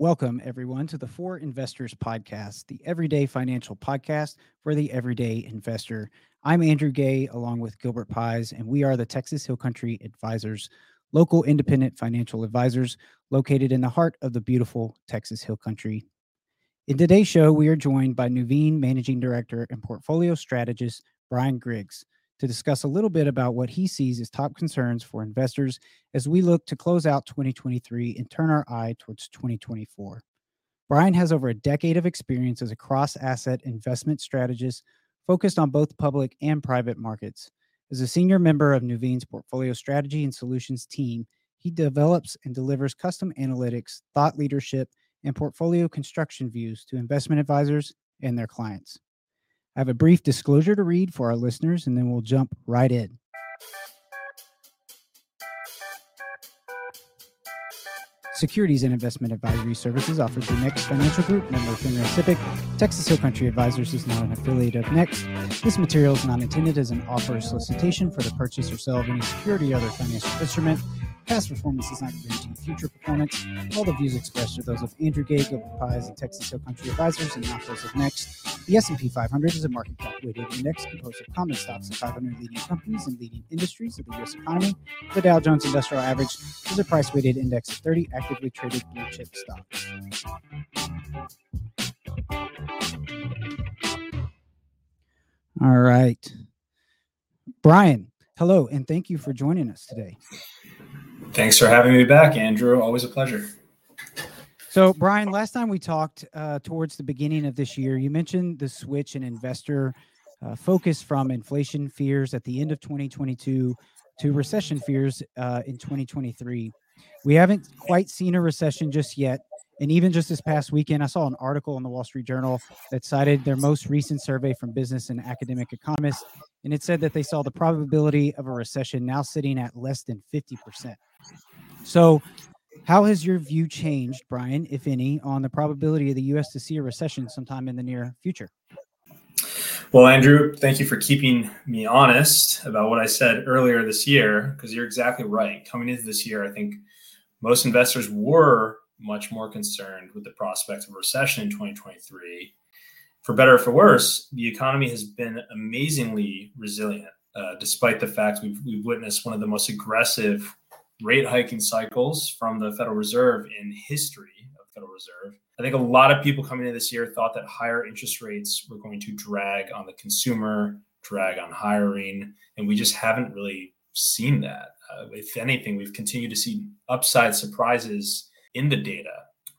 Welcome, everyone, to the For Investors Podcast, the everyday financial podcast for the everyday investor. I'm Andrew Gay, along with Gilbert Pies, and we are the Texas Hill Country Advisors, local independent financial advisors located in the heart of the beautiful Texas Hill Country. In today's show, we are joined by Nuveen Managing Director and Portfolio Strategist Brian Griggs to discuss a little bit about what he sees as top concerns for investors as we look to close out 2023 and turn our eye towards 2024. Brian has over a decade of experience as a cross asset investment strategist focused on both public and private markets. As a senior member of Nuveen's portfolio strategy and solutions team, he develops and delivers custom analytics, thought leadership, and portfolio construction views to investment advisors and their clients. I have a brief disclosure to read for our listeners, and then we'll jump right in. Securities and Investment Advisory Services offers the Next Financial Group, member FINRA SIPC. Texas Hill Country Advisors is not an affiliate of Next. This material is not intended as an offer or solicitation for the purchase or sale of any security or other financial instrument. Past performance does not guarantee future performance. All the views expressed are those of Andrew Gay, Gilbert Pies, and Texas Hill Country Advisors, and not those of Next. The S&P 500 is a market cap weighted index composed of common stocks of 500 leading companies and leading industries of the U.S. economy. The Dow Jones Industrial Average is a price weighted index of 30 actively traded blue chip stocks. All right. Brian, hello, and thank you for joining us today. Thanks for having me back, Andrew. Always a pleasure. So, Brian, last time we talked uh, towards the beginning of this year, you mentioned the switch in investor uh, focus from inflation fears at the end of 2022 to recession fears uh, in 2023. We haven't quite seen a recession just yet. And even just this past weekend, I saw an article in the Wall Street Journal that cited their most recent survey from business and academic economists. And it said that they saw the probability of a recession now sitting at less than 50%. So, how has your view changed, Brian, if any, on the probability of the U.S. to see a recession sometime in the near future? Well, Andrew, thank you for keeping me honest about what I said earlier this year, because you're exactly right. Coming into this year, I think most investors were much more concerned with the prospect of a recession in 2023. For better or for worse, the economy has been amazingly resilient, uh, despite the fact we've, we've witnessed one of the most aggressive rate hiking cycles from the Federal Reserve in history of the Federal Reserve. I think a lot of people coming into this year thought that higher interest rates were going to drag on the consumer, drag on hiring, and we just haven't really seen that. Uh, if anything, we've continued to see upside surprises in the data.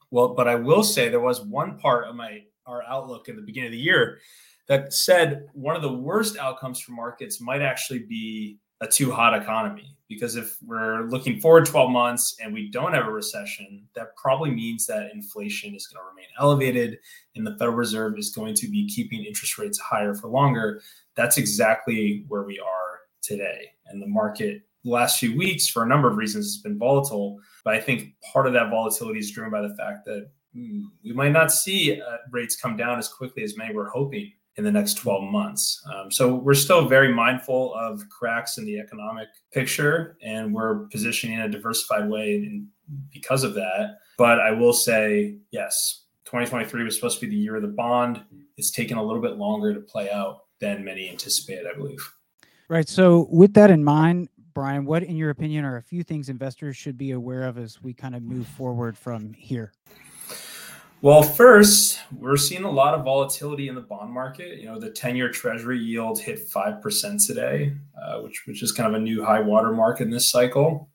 Well, but I will say there was one part of my our outlook in the beginning of the year that said one of the worst outcomes for markets might actually be a too hot economy. Because if we're looking forward 12 months and we don't have a recession that probably means that inflation is going to remain elevated and the federal reserve is going to be keeping interest rates higher for longer. That's exactly where we are today. And the market the last few weeks for a number of reasons has been volatile but i think part of that volatility is driven by the fact that hmm, we might not see uh, rates come down as quickly as many were hoping in the next 12 months. Um, so we're still very mindful of cracks in the economic picture, and we're positioning in a diversified way in, because of that. But I will say, yes, 2023 was supposed to be the year of the bond. It's taken a little bit longer to play out than many anticipated, I believe. Right. So, with that in mind, Brian, what, in your opinion, are a few things investors should be aware of as we kind of move forward from here? Well, first, we're seeing a lot of volatility in the bond market. You know, the 10-year Treasury yield hit 5% today, uh, which, which is kind of a new high water mark in this cycle.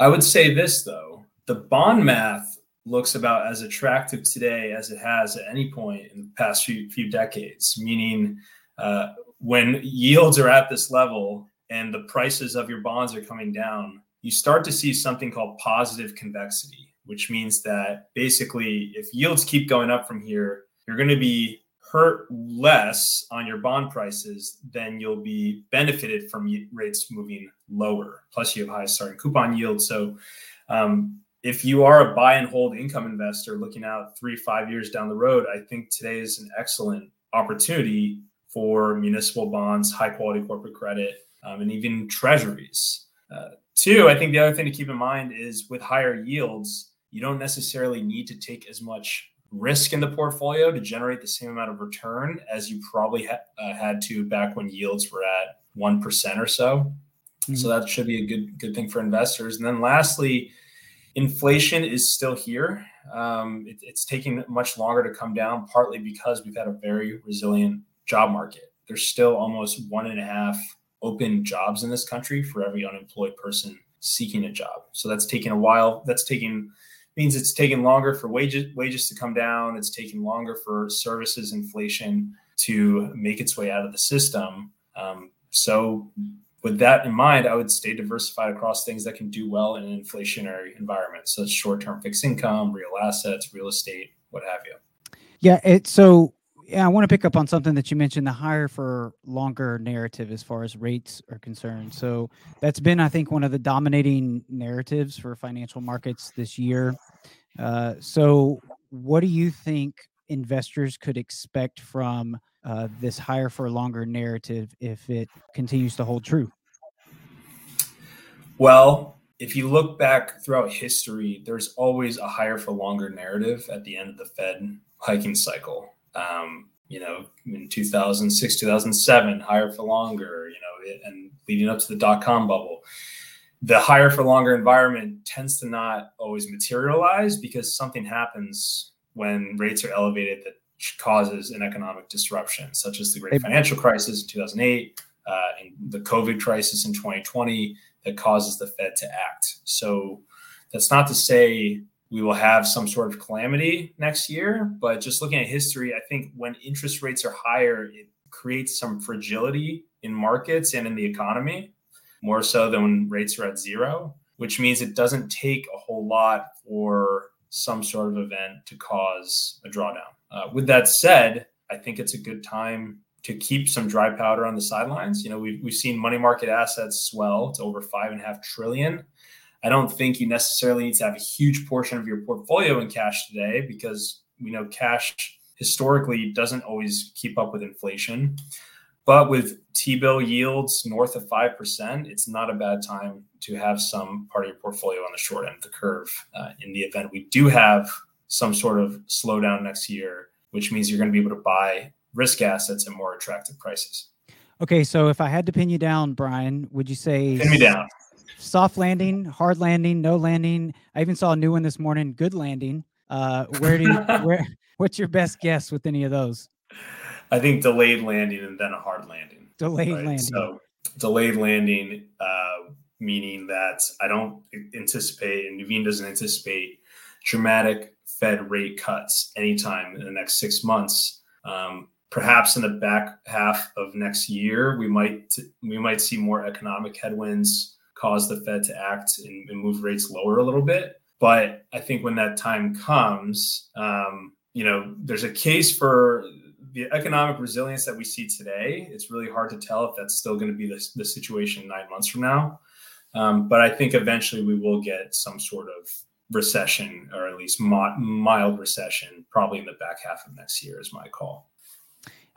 I would say this, though. The bond math looks about as attractive today as it has at any point in the past few, few decades, meaning uh, when yields are at this level and the prices of your bonds are coming down, you start to see something called positive convexity which means that basically, if yields keep going up from here, you're going to be hurt less on your bond prices than you'll be benefited from rates moving lower. Plus, you have high starting coupon yield. So, um, if you are a buy and hold income investor looking out three, five years down the road, I think today is an excellent opportunity for municipal bonds, high quality corporate credit, um, and even treasuries. Uh, two, I think the other thing to keep in mind is with higher yields, you don't necessarily need to take as much risk in the portfolio to generate the same amount of return as you probably ha- uh, had to back when yields were at 1% or so. Mm-hmm. So that should be a good good thing for investors. And then lastly, inflation is still here. Um, it, it's taking much longer to come down, partly because we've had a very resilient job market. There's still almost one and a half open jobs in this country for every unemployed person seeking a job. So that's taking a while. That's taking means it's taking longer for wages wages to come down. It's taking longer for services inflation to make its way out of the system. Um, so, with that in mind, I would stay diversified across things that can do well in an inflationary environment, such as short-term fixed income, real assets, real estate, what have you. Yeah, it so yeah, I want to pick up on something that you mentioned the higher for longer narrative as far as rates are concerned. So that's been, I think, one of the dominating narratives for financial markets this year. Uh, so, what do you think investors could expect from uh, this higher for longer narrative if it continues to hold true? Well, if you look back throughout history, there's always a higher for longer narrative at the end of the Fed hiking cycle um, you know, in 2006, 2007, higher for longer, you know, and leading up to the dot com bubble. The higher for longer environment tends to not always materialize because something happens when rates are elevated that causes an economic disruption, such as the great financial crisis in 2008 uh, and the COVID crisis in 2020 that causes the Fed to act. So that's not to say we will have some sort of calamity next year. But just looking at history, I think when interest rates are higher, it creates some fragility in markets and in the economy, more so than when rates are at zero, which means it doesn't take a whole lot for some sort of event to cause a drawdown. Uh, with that said, I think it's a good time to keep some dry powder on the sidelines. You know, we've, we've seen money market assets swell to over five and a half trillion I don't think you necessarily need to have a huge portion of your portfolio in cash today because we know cash historically doesn't always keep up with inflation. But with T bill yields north of 5%, it's not a bad time to have some part of your portfolio on the short end of the curve uh, in the event we do have some sort of slowdown next year, which means you're going to be able to buy risk assets at more attractive prices. Okay, so if I had to pin you down, Brian, would you say pin me down? Soft landing, hard landing, no landing. I even saw a new one this morning, good landing. Uh, where do you, where, what's your best guess with any of those? I think delayed landing and then a hard landing. Delayed right? landing. So delayed landing, uh, meaning that I don't anticipate, and Nuveen doesn't anticipate dramatic Fed rate cuts anytime in the next six months. Um, perhaps in the back half of next year, we might we might see more economic headwinds cause the Fed to act and, and move rates lower a little bit. But I think when that time comes, um, you know, there's a case for the economic resilience that we see today. It's really hard to tell if that's still going to be the, the situation nine months from now. Um, but I think eventually we will get some sort of recession, or at least mild recession, probably in the back half of next year, is my call.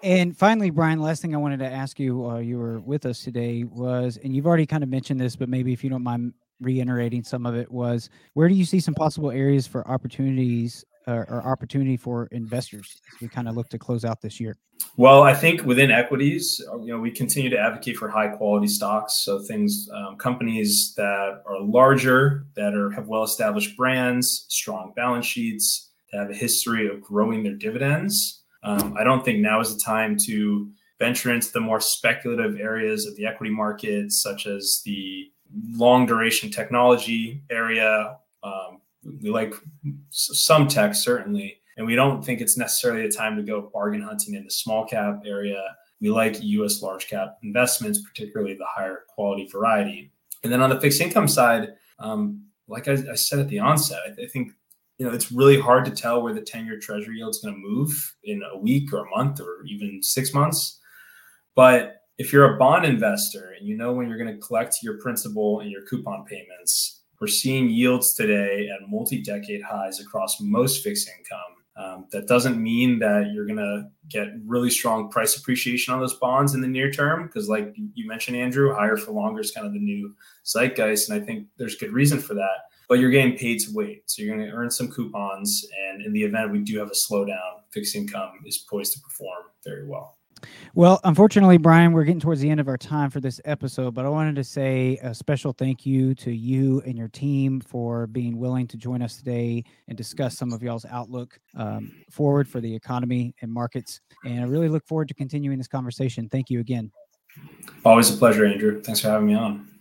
And finally, Brian, last thing I wanted to ask you while you were with us today was, and you've already kind of mentioned this, but maybe if you don't mind reiterating some of it, was where do you see some possible areas for opportunities uh, or opportunity for investors as we kind of look to close out this year? Well, I think within equities, uh, you know, we continue to advocate for high quality stocks. So things, um, companies that are larger, that are have well established brands, strong balance sheets, that have a history of growing their dividends um, I don't think now is the time to venture into the more speculative areas of the equity market, such as the long duration technology area. Um, we like some tech, certainly, and we don't think it's necessarily a time to go bargain hunting in the small cap area. We like US large cap investments, particularly the higher quality variety. And then on the fixed income side, um, like I, I, said at the onset, I, I think you know, it's really hard to tell where the 10 year treasury yield is going to move in a week or a month or even six months. But if you're a bond investor and you know when you're going to collect your principal and your coupon payments, we're seeing yields today at multi decade highs across most fixed income. Um, that doesn't mean that you're going to get really strong price appreciation on those bonds in the near term, because, like you mentioned, Andrew, higher for longer is kind of the new zeitgeist. And I think there's good reason for that but you're getting paid to wait. So you're going to earn some coupons. And in the event we do have a slowdown, fixed income is poised to perform very well. Well, unfortunately, Brian, we're getting towards the end of our time for this episode, but I wanted to say a special thank you to you and your team for being willing to join us today and discuss some of y'all's outlook um, forward for the economy and markets. And I really look forward to continuing this conversation. Thank you again. Always a pleasure, Andrew. Thanks for having me on.